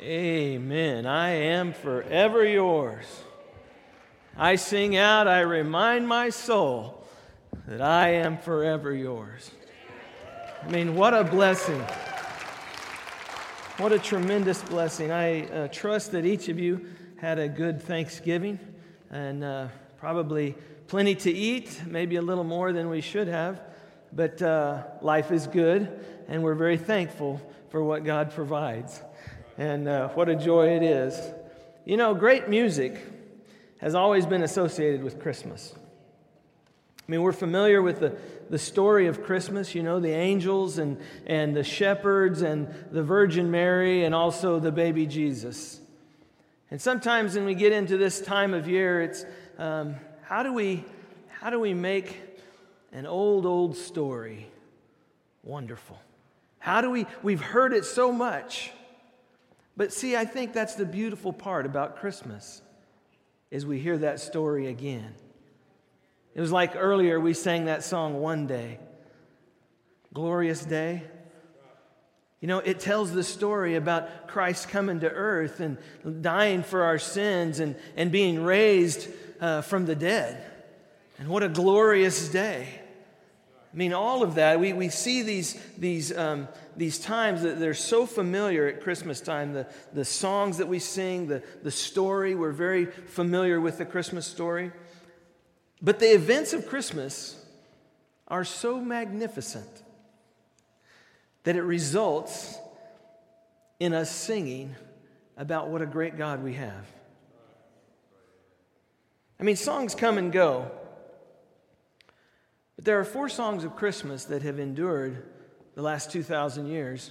Amen. I am forever yours. I sing out, I remind my soul that I am forever yours. I mean, what a blessing. What a tremendous blessing. I uh, trust that each of you had a good Thanksgiving and uh, probably plenty to eat, maybe a little more than we should have. But uh, life is good, and we're very thankful for what God provides and uh, what a joy it is. You know, great music has always been associated with Christmas. I mean, we're familiar with the, the story of Christmas, you know, the angels and, and the shepherds and the Virgin Mary and also the baby Jesus. And sometimes when we get into this time of year, it's um, how, do we, how do we make an old, old story wonderful? How do we, we've heard it so much. But see, I think that's the beautiful part about Christmas is we hear that story again. It was like earlier we sang that song one day. Glorious day. You know, it tells the story about Christ coming to earth and dying for our sins and, and being raised uh, from the dead. And what a glorious day. I mean, all of that, we, we see these, these, um, these times that they're so familiar at Christmas time. The, the songs that we sing, the, the story, we're very familiar with the Christmas story. But the events of Christmas are so magnificent that it results in us singing about what a great God we have. I mean, songs come and go. But there are four songs of Christmas that have endured the last 2,000 years.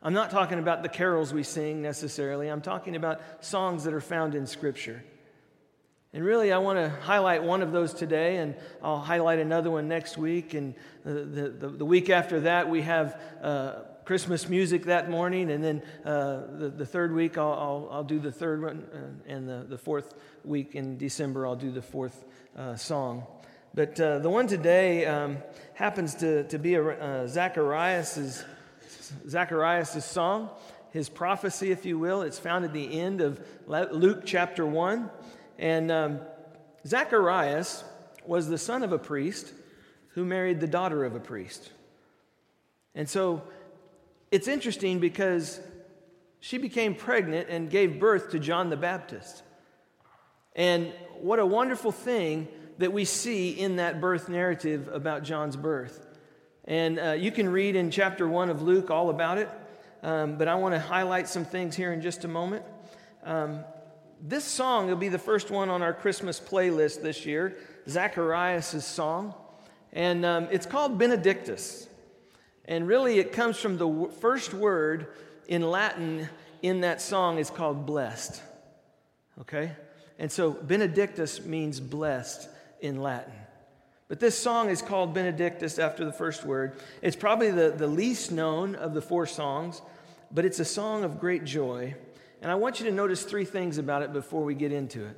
I'm not talking about the carols we sing necessarily, I'm talking about songs that are found in Scripture. And really, I want to highlight one of those today, and I'll highlight another one next week. And the, the, the week after that, we have uh, Christmas music that morning. And then uh, the, the third week, I'll, I'll, I'll do the third one. Uh, and the, the fourth week in December, I'll do the fourth uh, song. But uh, the one today um, happens to, to be uh, Zacharias' Zacharias' song, his prophecy, if you will. It's found at the end of Luke chapter 1. And um, Zacharias was the son of a priest who married the daughter of a priest. And so it's interesting because she became pregnant and gave birth to John the Baptist. And what a wonderful thing that we see in that birth narrative about John's birth. And uh, you can read in chapter 1 of Luke all about it, um, but I want to highlight some things here in just a moment. Um, this song will be the first one on our Christmas playlist this year, Zacharias' song. And um, it's called Benedictus. And really, it comes from the w- first word in Latin in that song is called blessed. Okay? And so Benedictus means blessed in Latin. But this song is called Benedictus after the first word. It's probably the, the least known of the four songs, but it's a song of great joy. And I want you to notice three things about it before we get into it.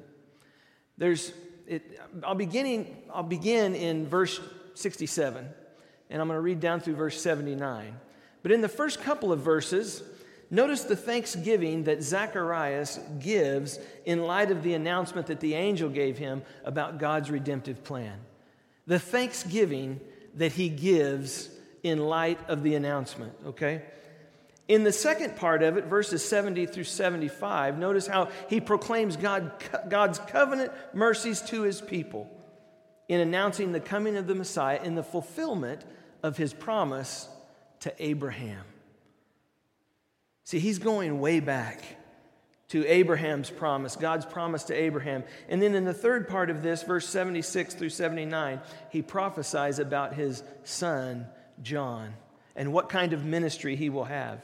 There's, it, I'll, beginning, I'll begin in verse 67, and I'm going to read down through verse 79. But in the first couple of verses, Notice the thanksgiving that Zacharias gives in light of the announcement that the angel gave him about God's redemptive plan. The thanksgiving that he gives in light of the announcement, okay? In the second part of it, verses 70 through 75, notice how he proclaims God, God's covenant mercies to his people in announcing the coming of the Messiah in the fulfillment of his promise to Abraham. See, he's going way back to Abraham's promise, God's promise to Abraham. And then in the third part of this, verse 76 through 79, he prophesies about his son, John, and what kind of ministry he will have.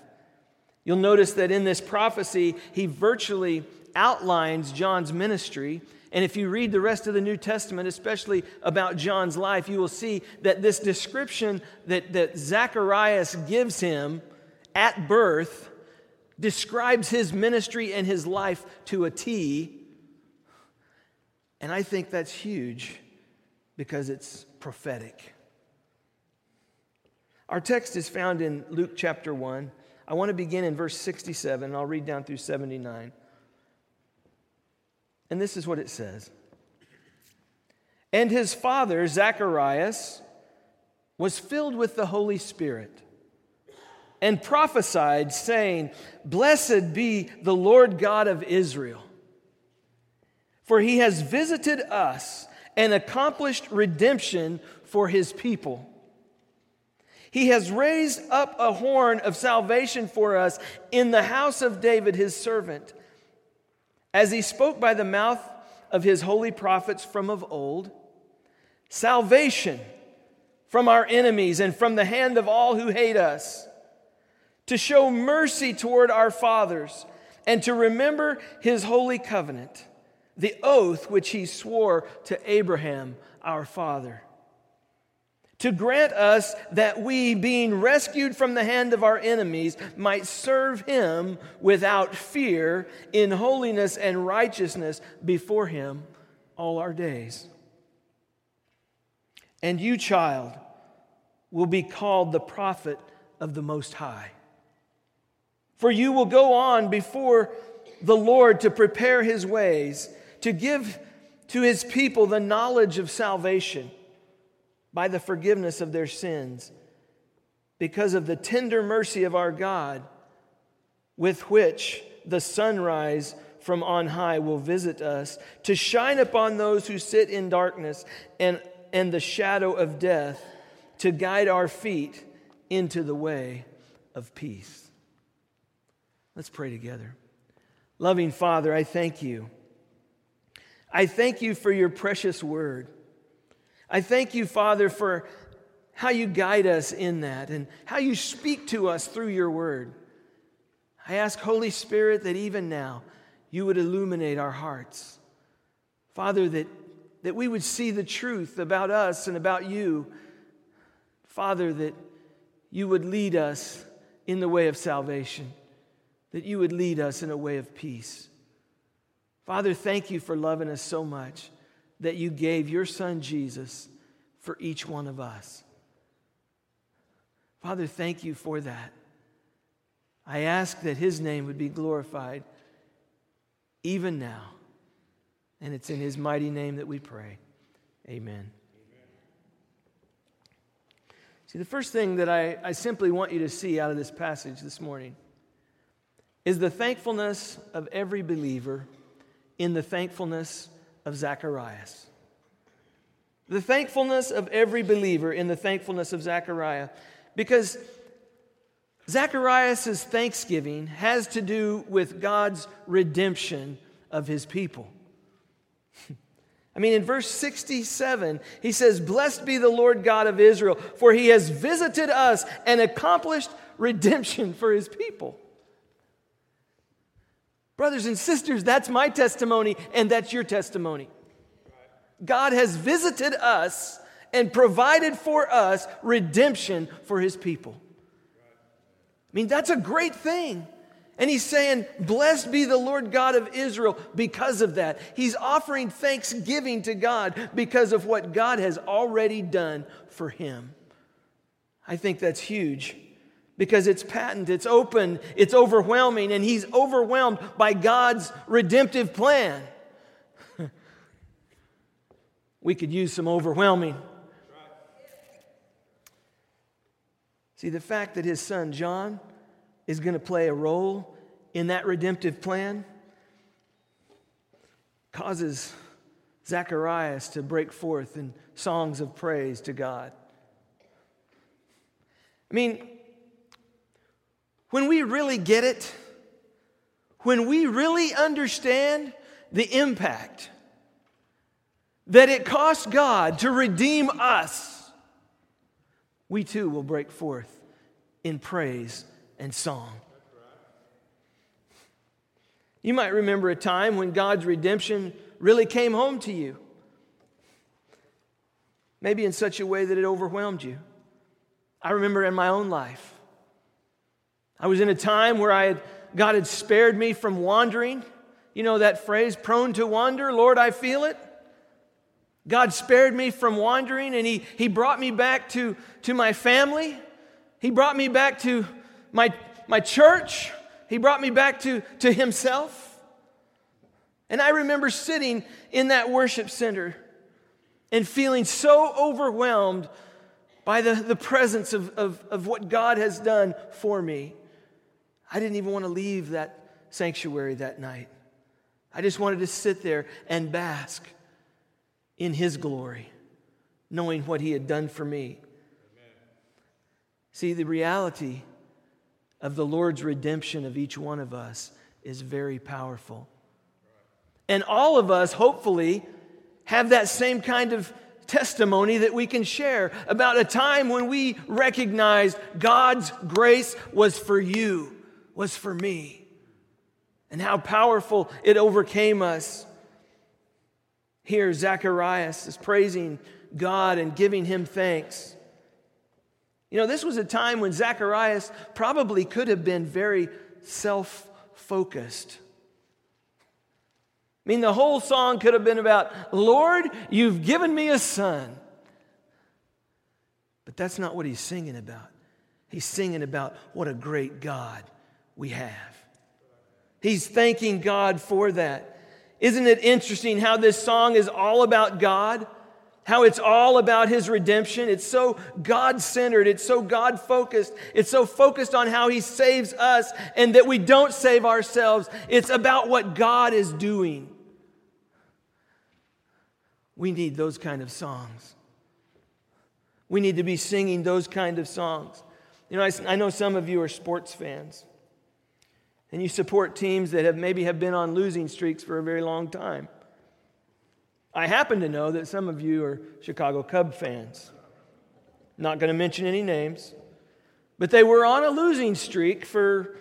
You'll notice that in this prophecy, he virtually outlines John's ministry. And if you read the rest of the New Testament, especially about John's life, you will see that this description that, that Zacharias gives him at birth describes his ministry and his life to a T. And I think that's huge because it's prophetic. Our text is found in Luke chapter 1. I want to begin in verse 67, and I'll read down through 79. And this is what it says And his father, Zacharias, was filled with the Holy Spirit and prophesied, saying, Blessed be the Lord God of Israel, for he has visited us and accomplished redemption for his people. He has raised up a horn of salvation for us in the house of David, his servant, as he spoke by the mouth of his holy prophets from of old. Salvation from our enemies and from the hand of all who hate us, to show mercy toward our fathers, and to remember his holy covenant, the oath which he swore to Abraham our father. To grant us that we, being rescued from the hand of our enemies, might serve him without fear in holiness and righteousness before him all our days. And you, child, will be called the prophet of the Most High. For you will go on before the Lord to prepare his ways, to give to his people the knowledge of salvation by the forgiveness of their sins, because of the tender mercy of our God, with which the sunrise from on high will visit us, to shine upon those who sit in darkness and and the shadow of death to guide our feet into the way of peace. Let's pray together. Loving Father, I thank you. I thank you for your precious word. I thank you, Father, for how you guide us in that and how you speak to us through your word. I ask, Holy Spirit, that even now you would illuminate our hearts. Father, that that we would see the truth about us and about you. Father, that you would lead us in the way of salvation, that you would lead us in a way of peace. Father, thank you for loving us so much that you gave your son Jesus for each one of us. Father, thank you for that. I ask that his name would be glorified even now. And it's in his mighty name that we pray. Amen. See, the first thing that I, I simply want you to see out of this passage this morning is the thankfulness of every believer in the thankfulness of Zacharias. The thankfulness of every believer in the thankfulness of Zechariah. Because Zacharias' thanksgiving has to do with God's redemption of his people. I mean, in verse 67, he says, Blessed be the Lord God of Israel, for he has visited us and accomplished redemption for his people. Brothers and sisters, that's my testimony, and that's your testimony. God has visited us and provided for us redemption for his people. I mean, that's a great thing. And he's saying, Blessed be the Lord God of Israel because of that. He's offering thanksgiving to God because of what God has already done for him. I think that's huge because it's patent, it's open, it's overwhelming, and he's overwhelmed by God's redemptive plan. we could use some overwhelming. See, the fact that his son John, is going to play a role in that redemptive plan causes Zacharias to break forth in songs of praise to God. I mean, when we really get it, when we really understand the impact that it cost God to redeem us, we too will break forth in praise and song. You might remember a time when God's redemption really came home to you. Maybe in such a way that it overwhelmed you. I remember in my own life. I was in a time where I had, God had spared me from wandering. You know that phrase, prone to wander? Lord, I feel it. God spared me from wandering and He, he brought me back to, to my family. He brought me back to my, my church. He brought me back to, to Himself. And I remember sitting in that worship center and feeling so overwhelmed by the, the presence of, of, of what God has done for me. I didn't even want to leave that sanctuary that night. I just wanted to sit there and bask in His glory, knowing what He had done for me. See, the reality of the Lord's redemption of each one of us is very powerful. And all of us, hopefully, have that same kind of testimony that we can share about a time when we recognized God's grace was for you, was for me, and how powerful it overcame us. Here, Zacharias is praising God and giving him thanks. You know, this was a time when Zacharias probably could have been very self focused. I mean, the whole song could have been about, Lord, you've given me a son. But that's not what he's singing about. He's singing about what a great God we have. He's thanking God for that. Isn't it interesting how this song is all about God? how it's all about his redemption. It's so God centered, it's so God focused, it's so focused on how he saves us and that we don't save ourselves. It's about what God is doing. We need those kind of songs. We need to be singing those kind of songs. You know, I, I know some of you are sports fans and you support teams that have maybe have been on losing streaks for a very long time. I happen to know that some of you are Chicago Cub fans. Not going to mention any names, but they were on a losing streak for,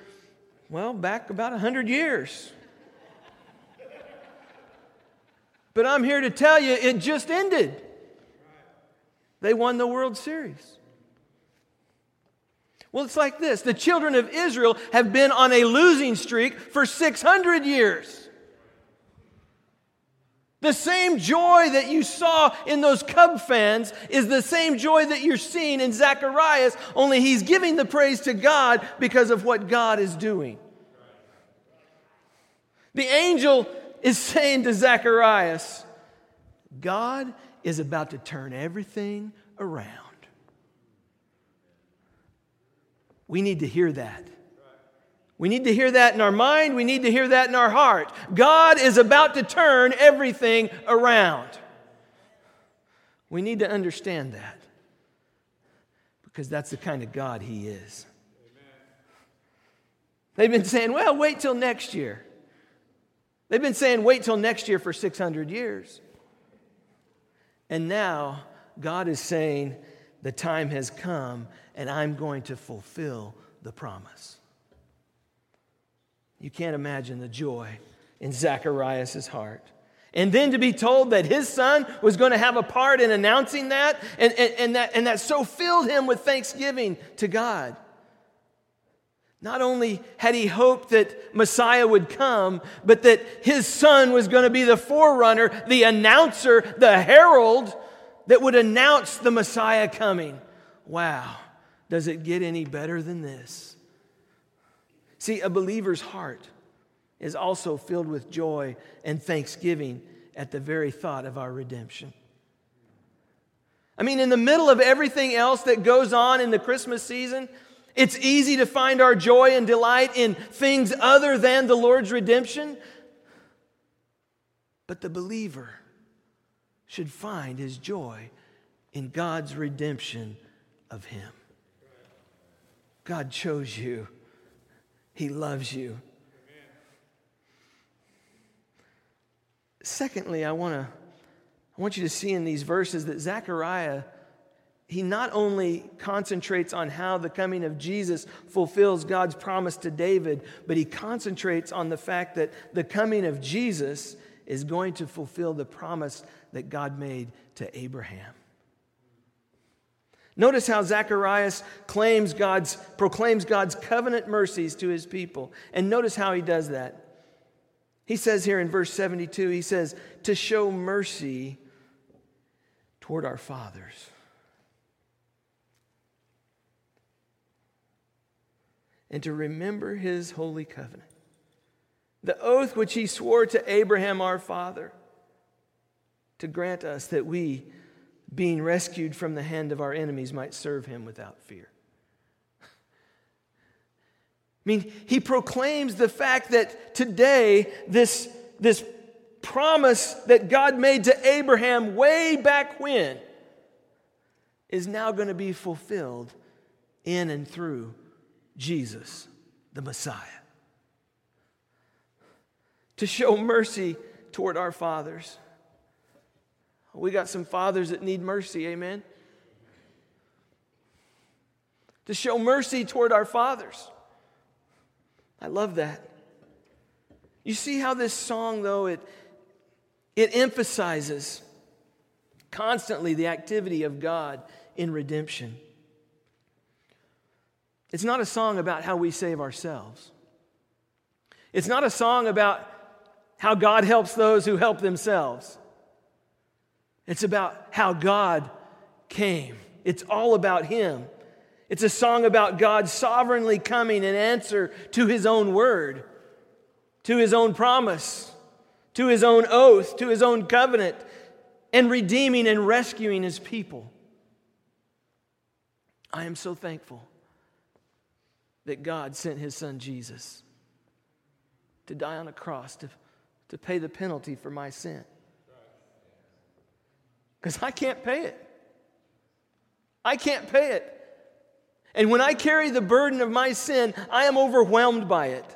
well, back about 100 years. But I'm here to tell you it just ended. They won the World Series. Well, it's like this the children of Israel have been on a losing streak for 600 years. The same joy that you saw in those Cub fans is the same joy that you're seeing in Zacharias, only he's giving the praise to God because of what God is doing. The angel is saying to Zacharias, God is about to turn everything around. We need to hear that. We need to hear that in our mind. We need to hear that in our heart. God is about to turn everything around. We need to understand that because that's the kind of God He is. They've been saying, well, wait till next year. They've been saying, wait till next year for 600 years. And now God is saying, the time has come and I'm going to fulfill the promise. You can't imagine the joy in Zacharias' heart. And then to be told that his son was going to have a part in announcing that and, and, and, that, and that so filled him with thanksgiving to God. Not only had he hoped that Messiah would come, but that his son was going to be the forerunner, the announcer, the herald that would announce the Messiah coming. Wow, does it get any better than this? See, a believer's heart is also filled with joy and thanksgiving at the very thought of our redemption. I mean, in the middle of everything else that goes on in the Christmas season, it's easy to find our joy and delight in things other than the Lord's redemption. But the believer should find his joy in God's redemption of him. God chose you. He loves you. Secondly, I want to I want you to see in these verses that Zechariah he not only concentrates on how the coming of Jesus fulfills God's promise to David, but he concentrates on the fact that the coming of Jesus is going to fulfill the promise that God made to Abraham. Notice how Zacharias claims God's, proclaims God's covenant mercies to his people. And notice how he does that. He says here in verse 72, he says, to show mercy toward our fathers. and to remember his holy covenant, the oath which he swore to Abraham our father, to grant us that we, being rescued from the hand of our enemies, might serve him without fear. I mean, he proclaims the fact that today, this, this promise that God made to Abraham way back when is now going to be fulfilled in and through Jesus, the Messiah. To show mercy toward our fathers. We got some fathers that need mercy, amen? To show mercy toward our fathers. I love that. You see how this song, though, it, it emphasizes constantly the activity of God in redemption. It's not a song about how we save ourselves. It's not a song about how God helps those who help themselves. It's about how God came. It's all about Him. It's a song about God sovereignly coming in answer to His own word, to His own promise, to His own oath, to His own covenant, and redeeming and rescuing His people. I am so thankful that God sent his son Jesus to die on a cross to, to pay the penalty for my sin. Because I can't pay it. I can't pay it. And when I carry the burden of my sin, I am overwhelmed by it.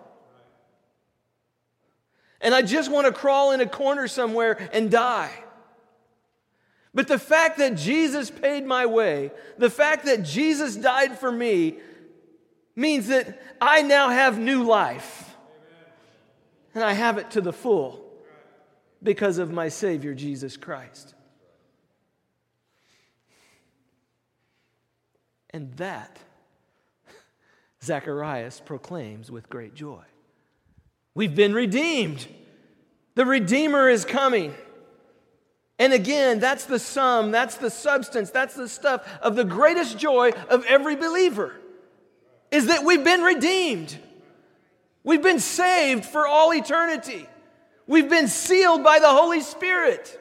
And I just want to crawl in a corner somewhere and die. But the fact that Jesus paid my way, the fact that Jesus died for me, means that I now have new life. And I have it to the full because of my Savior, Jesus Christ. And that Zacharias proclaims with great joy. We've been redeemed. The Redeemer is coming. And again, that's the sum, that's the substance, that's the stuff of the greatest joy of every believer is that we've been redeemed. We've been saved for all eternity. We've been sealed by the Holy Spirit.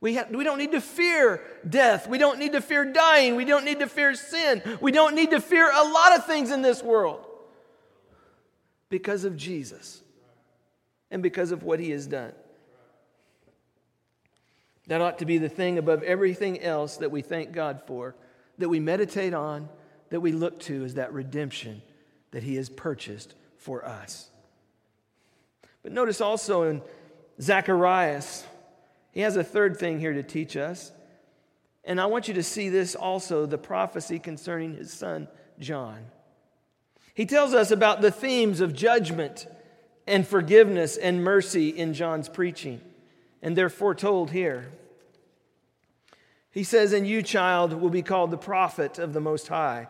We, we don't need to fear death. We don't need to fear dying. We don't need to fear sin. We don't need to fear a lot of things in this world because of Jesus and because of what he has done. That ought to be the thing above everything else that we thank God for, that we meditate on, that we look to is that redemption that he has purchased for us. But notice also in Zacharias, he has a third thing here to teach us. And I want you to see this also the prophecy concerning his son, John. He tells us about the themes of judgment and forgiveness and mercy in John's preaching, and they're foretold here. He says, And you, child, will be called the prophet of the Most High.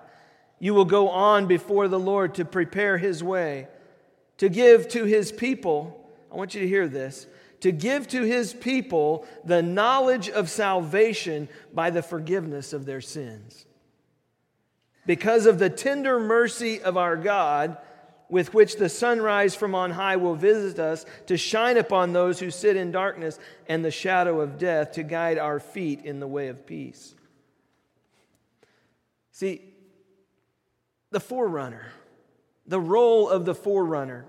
You will go on before the Lord to prepare his way, to give to his people, I want you to hear this, to give to his people the knowledge of salvation by the forgiveness of their sins. Because of the tender mercy of our God, with which the sunrise from on high will visit us to shine upon those who sit in darkness and the shadow of death, to guide our feet in the way of peace. See, the forerunner. The role of the forerunner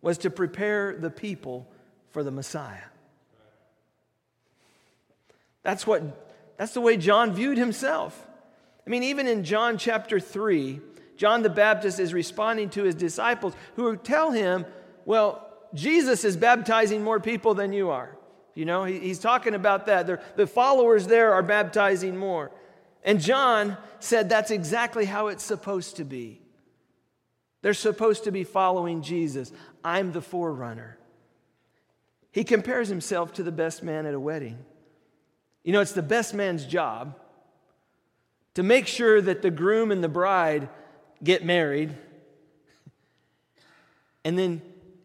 was to prepare the people for the Messiah. That's what that's the way John viewed himself. I mean, even in John chapter 3, John the Baptist is responding to his disciples who tell him, Well, Jesus is baptizing more people than you are. You know, he's talking about that. the followers there are baptizing more. And John said that's exactly how it's supposed to be. They're supposed to be following Jesus. I'm the forerunner. He compares himself to the best man at a wedding. You know, it's the best man's job to make sure that the groom and the bride get married and then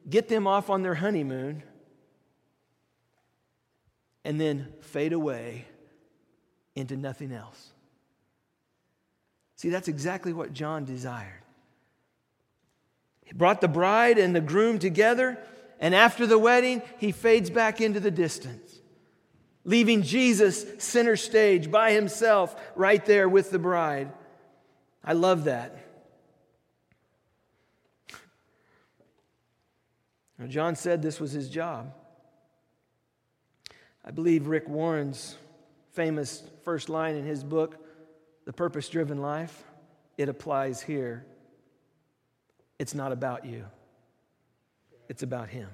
get them off on their honeymoon and then fade away into nothing else. See, that's exactly what John desired. He brought the bride and the groom together, and after the wedding, he fades back into the distance, leaving Jesus center stage by himself right there with the bride. I love that. Now, John said this was his job. I believe Rick Warren's famous first line in his book, The Purpose Driven Life, it applies here. It's not about you, it's about Him.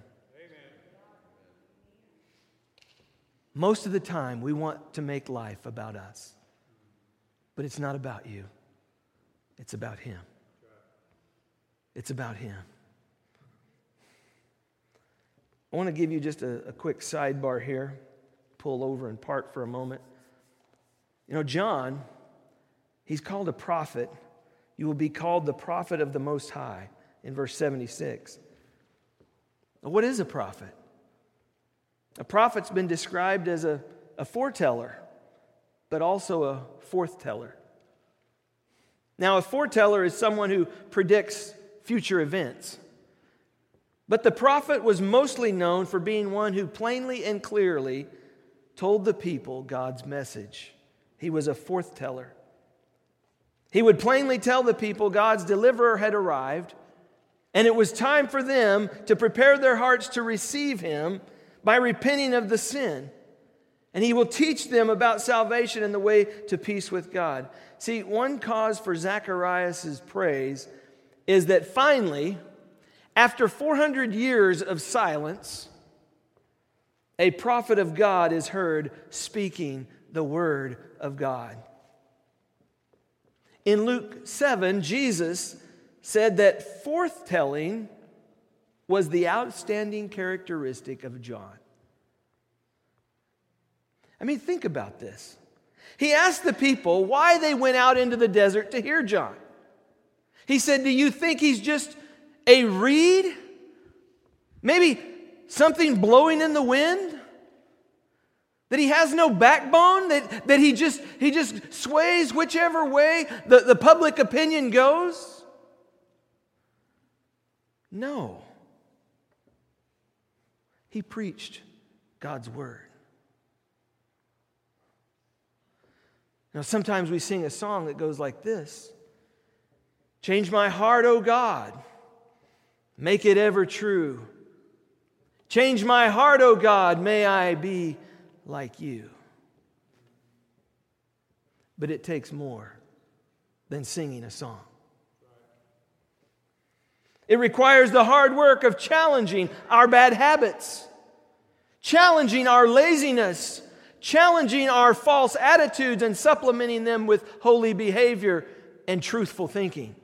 Most of the time, we want to make life about us, but it's not about you, it's about Him. It's about Him. I want to give you just a, a quick sidebar here, pull over and park for a moment. You know, John, he's called a prophet. You will be called the prophet of the Most High in verse 76. what is a prophet? A prophet's been described as a, a foreteller, but also a forthteller. Now, a foreteller is someone who predicts future events. But the prophet was mostly known for being one who plainly and clearly told the people God's message. He was a forthteller. He would plainly tell the people God's deliverer had arrived, and it was time for them to prepare their hearts to receive him by repenting of the sin. And he will teach them about salvation and the way to peace with God. See, one cause for Zacharias' praise is that finally, after 400 years of silence, a prophet of God is heard speaking the word of God. In Luke 7, Jesus said that forthtelling was the outstanding characteristic of John. I mean, think about this. He asked the people why they went out into the desert to hear John. He said, Do you think he's just a reed? Maybe something blowing in the wind? That he has no backbone? That, that he, just, he just sways whichever way the, the public opinion goes? No. He preached God's word. Now, sometimes we sing a song that goes like this Change my heart, O God Make it ever true. Change my heart, O God. May I be like you. But it takes more than singing a song. It requires the hard work of challenging our bad habits, challenging our laziness, challenging our false attitudes, and supplementing them with holy behavior and truthful thinking.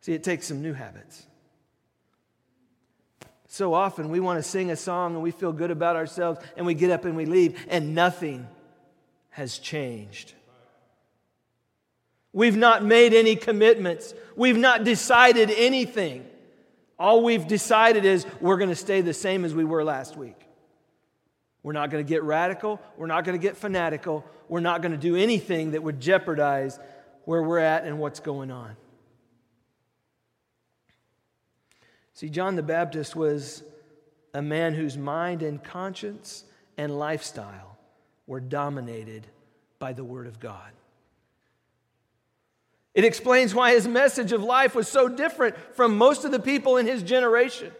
See, it takes some new habits. So often we want to sing a song and we feel good about ourselves and we get up and we leave and nothing has changed. We've not made any commitments. We've not decided anything. All we've decided is we're going to stay the same as we were last week. We're not going to get radical. We're not going to get fanatical. We're not going to do anything that would jeopardize where we're at and what's going on. See, John the Baptist was a man whose mind and conscience and lifestyle were dominated by the Word of God. It explains why his message of life was so different from most of the people in his generation.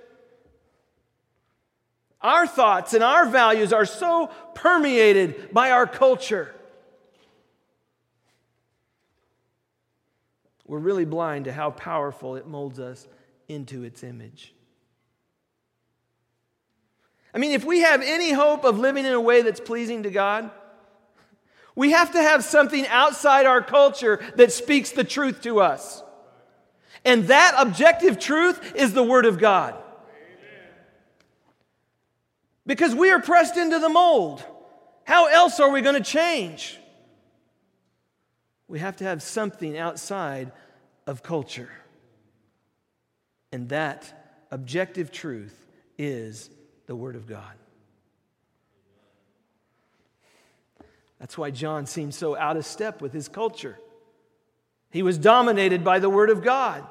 Our thoughts and our values are so permeated by our culture. We're really blind to how powerful it molds us into its image. I mean, if we have any hope of living in a way that's pleasing to God, we have to have something outside our culture that speaks the truth to us. And that objective truth is the Word of God. Because we are pressed into the mold. How else are we going to change? We have to have something outside of culture. And that objective truth is the Word of God. That's why John seemed so out of step with his culture. He was dominated by the Word of God.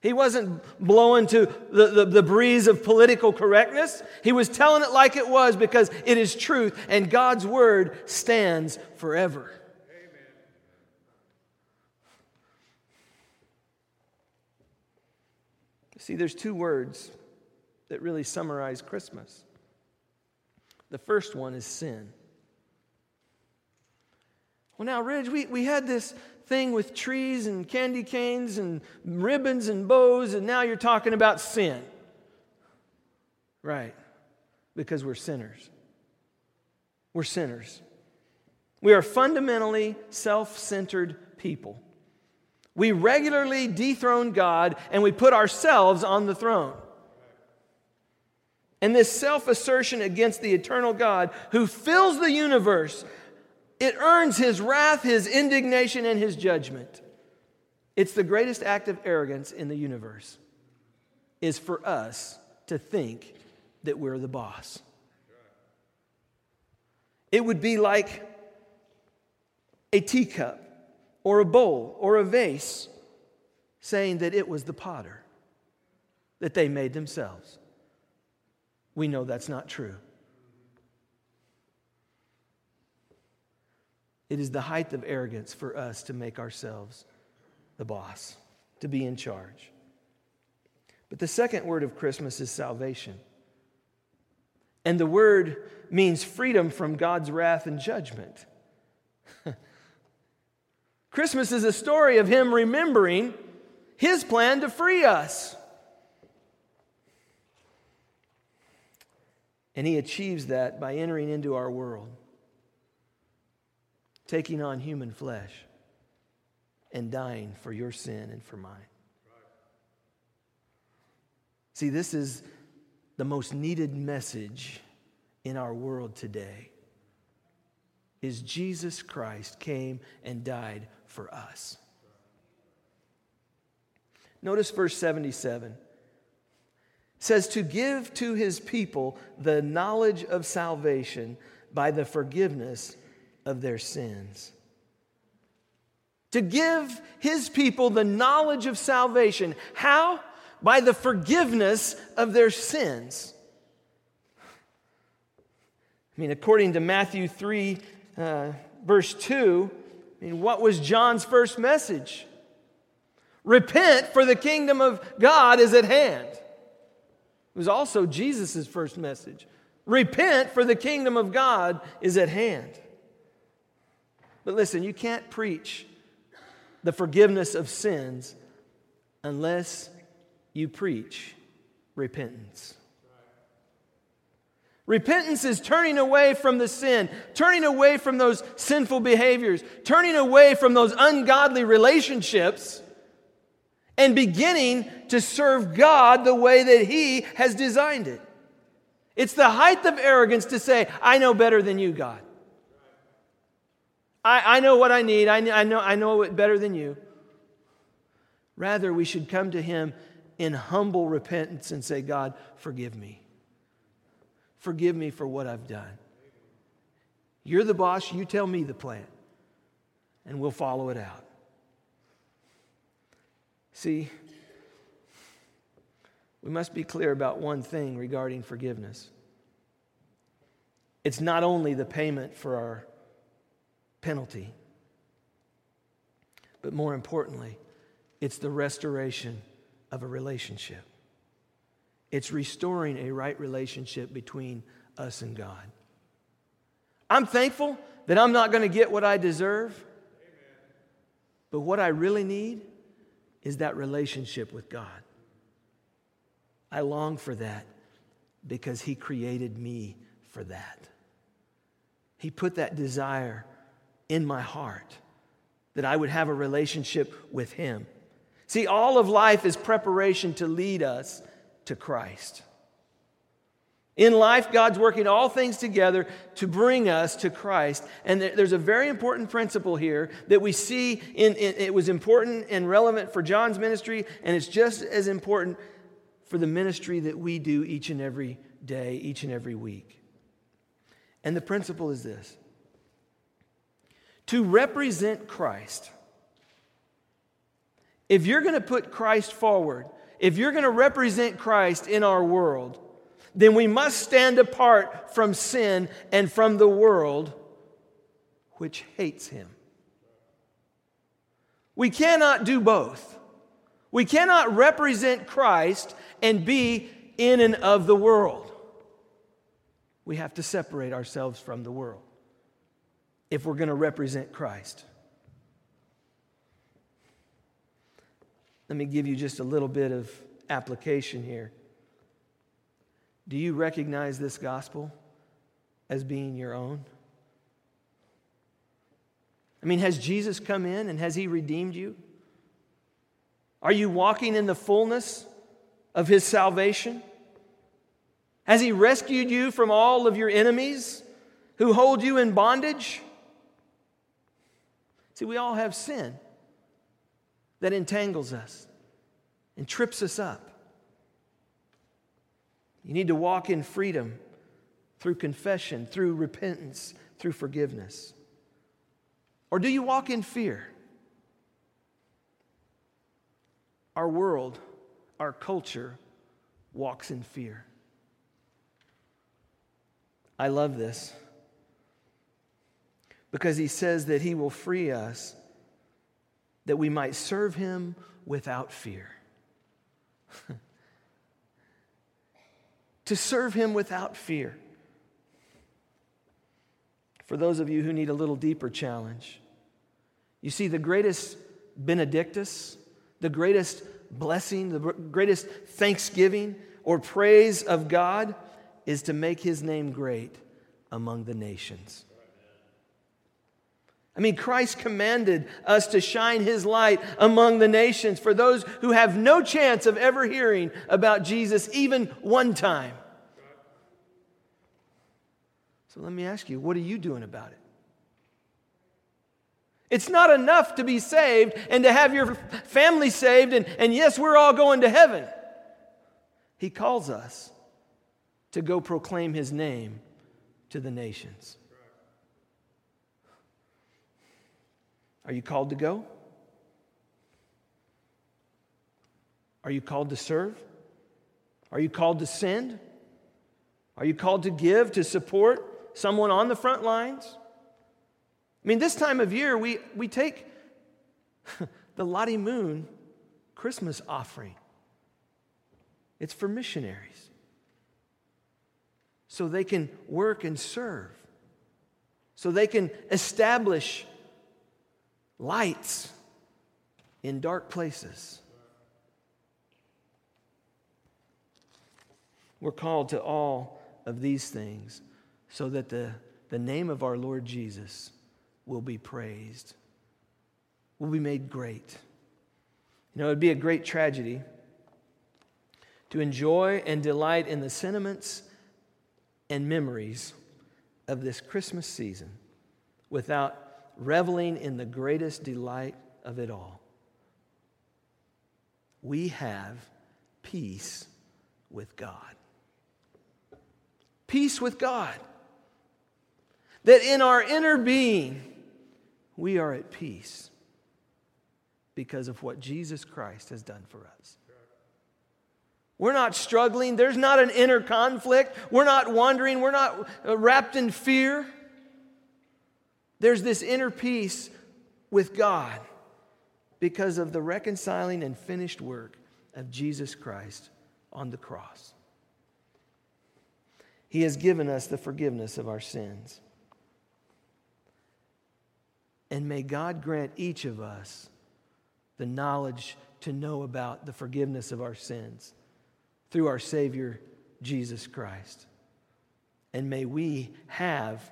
He wasn't blowing to the, the, the, breeze of political correctness. He was telling it like it was because it is truth, and God's word stands forever. See, there's two words that really summarize Christmas. The first one is sin. Well, now, Ridge, we, we had this thing with trees and candy canes and ribbons and bows, and now you're talking about sin. Right, because we're sinners. We're sinners. We are fundamentally self centered people. We regularly dethrone God and we put ourselves on the throne. And this self assertion against the eternal God who fills the universe it earns his wrath, his indignation, and his judgment. It's the greatest act of arrogance in the universe, is for us to think that we're the boss. It would be like a teacup or a bowl or a vase saying that it was the potter, that they made themselves. We know that's not true. It is the height of arrogance for us to make ourselves the boss, to be in charge. But the second word of Christmas is salvation. And the word means freedom from God's wrath and judgment. Christmas is a story of Him remembering His plan to free us. And He achieves that by entering into our world taking on human flesh and dying for your sin and for mine. See, this is the most needed message in our world today is Jesus Christ came and died for us. Notice verse 77 it says to give to his people the knowledge of salvation by the forgiveness of their sins. To give his people the knowledge of salvation. How? By the forgiveness of their sins. I mean, according to Matthew 3, uh, verse 2, I mean, what was John's first message? Repent, for the kingdom of God is at hand. It was also Jesus' first message. Repent, for the kingdom of God is at hand. But listen, you can't preach the forgiveness of sins unless you preach repentance. Repentance is turning away from the sin, turning away from those sinful behaviors, turning away from those ungodly relationships, and beginning to serve God the way that He has designed it. It's the height of arrogance to say, I know better than you, God. I, I know what I need. I, I, know, I know it better than you. Rather, we should come to Him in humble repentance and say, God, forgive me. Forgive me for what I've done. You're the boss, you tell me the plan, and we'll follow it out. See, we must be clear about one thing regarding forgiveness. It's not only the payment for our penalty. But more importantly, it's the restoration of a relationship. It's restoring a right relationship between us and God. I'm thankful that I'm not going to get what I deserve, but what I really need is that relationship with God. I long for that because He created me for that. He put that desire in my heart that I would have a relationship with Him. See, all of life is preparation to lead us to Christ. In life, God's working all things together to bring us to Christ. And there's a very important principle here that we see in, in, it was important and relevant for John's ministry, and it's just as important for the ministry that we do each and every day, each and every week. And the principle is this to represent Christ If you're going to put Christ forward, if you're going to represent Christ in our world, then we must stand apart from sin and from the world which hates him. We cannot do both. We cannot represent Christ and be in and of the world. We have to separate ourselves from the world if we're going to represent Christ. Let me give you just a little bit of application here. Do you recognize this gospel as being your own? I mean, has Jesus come in and has he redeemed you? Are you walking in the fullness of his salvation? Has he rescued you from all of your enemies who hold you in bondage? See, we all have sin that entangles us and trips us up. You need to walk in freedom through confession, through repentance, through forgiveness. Or do you walk in fear? Our world, our culture walks in fear. I love this because he says that he will free us that we might serve him without fear. to serve him without fear. For those of you who need a little deeper challenge, you see, the greatest benedictus, the greatest blessing, the greatest thanksgiving or praise of God is to make his name great among the nations. I mean, Christ commanded us to shine his light among the nations for those who have no chance of ever hearing about Jesus even one time. So let me ask you, what are you doing about it? It's not enough to be saved and to have your family saved, and, and yes, we're all going to heaven. He calls us to go proclaim his name to the nations. Are you called to go? Are you called to serve? Are you called to send? Are you called to give, to support someone on the front lines? I mean, this time of year, we, we take the Lottie Moon Christmas offering. It's for missionaries so they can work and serve, so they can establish lights in dark places. We're called to all of these things so that the, the name of our Lord Jesus will be praised, will be made great. You know, it would be a great tragedy to enjoy and delight in the sentiments and memories of this Christmas season without reveling in the greatest delight of it all. We have peace with God. Peace with God. That in our inner being, we are at peace because of what Jesus Christ has done for us. We're not struggling. There's not an inner conflict. We're not wondering. We're not uh, wrapped in fear. There's this inner peace with God because of the reconciling and finished work of Jesus Christ on the cross. He has given us the forgiveness of our sins. And may God grant each of us the knowledge to know about the forgiveness of our sins through our Savior, Jesus Christ. And may we have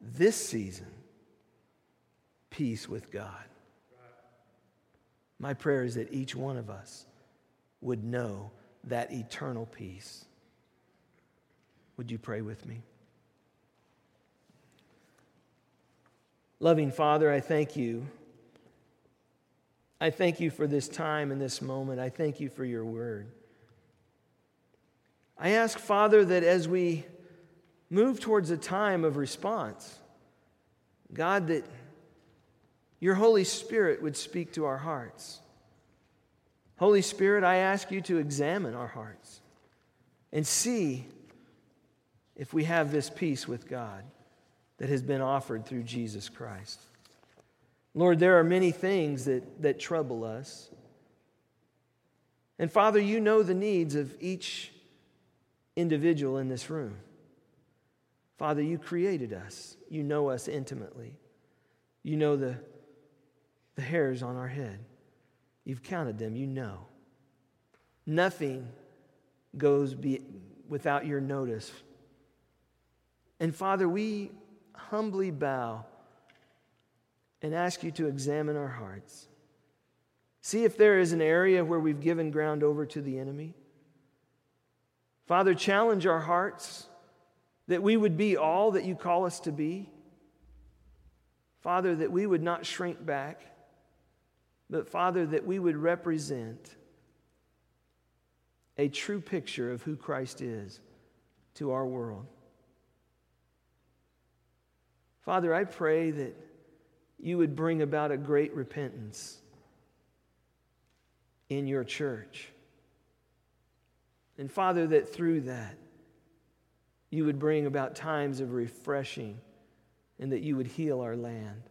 this season peace with God. My prayer is that each one of us would know that eternal peace. Would you pray with me? Loving Father, I thank you. I thank you for this time and this moment. I thank you for your word. I ask, Father, that as we move towards a time of response, God, that your Holy Spirit would speak to our hearts. Holy Spirit, I ask you to examine our hearts and see if we have this peace with God that has been offered through Jesus Christ. Lord, there are many things that, that trouble us. And Father, you know the needs of each individual in this room. Father, you created us. You know us intimately. You know the, the hairs on our head. You've counted them. You know. Nothing goes be, without your notice. And Father, we humbly bow and ask you to examine our hearts. See if there is an area where we've given ground over to the enemy. Father, challenge our hearts that we would be all that you call us to be. Father, that we would not shrink back, but Father, that we would represent a true picture of who Christ is to our world. Father, I pray that you would bring about a great repentance in your church. And Father, that through that, you would bring about times of refreshing and that you would heal our land.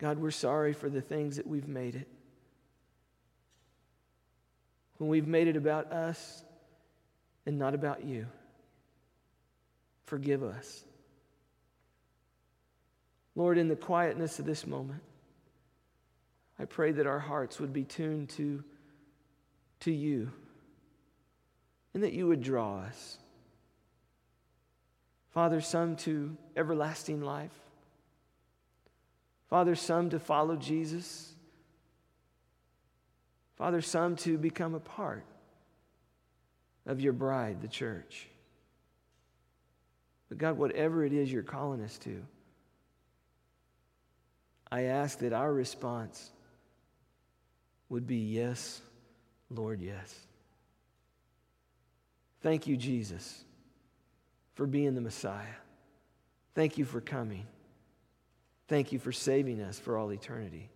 God, we're sorry for the things that we've made it. When we've made it about us and not about you, forgive us. Lord, in the quietness of this moment, I pray that our hearts would be tuned to, to you and that you would draw us. Father, some to everlasting life. Father, some to follow Jesus. Father, some to become a part of your bride, the church. But God, whatever it is you're calling us to, I ask that our response would be yes, Lord, yes. Thank you, Jesus, for being the Messiah. Thank you for coming. Thank you for saving us for all eternity.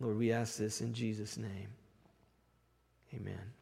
Lord, we ask this in Jesus' name. Amen.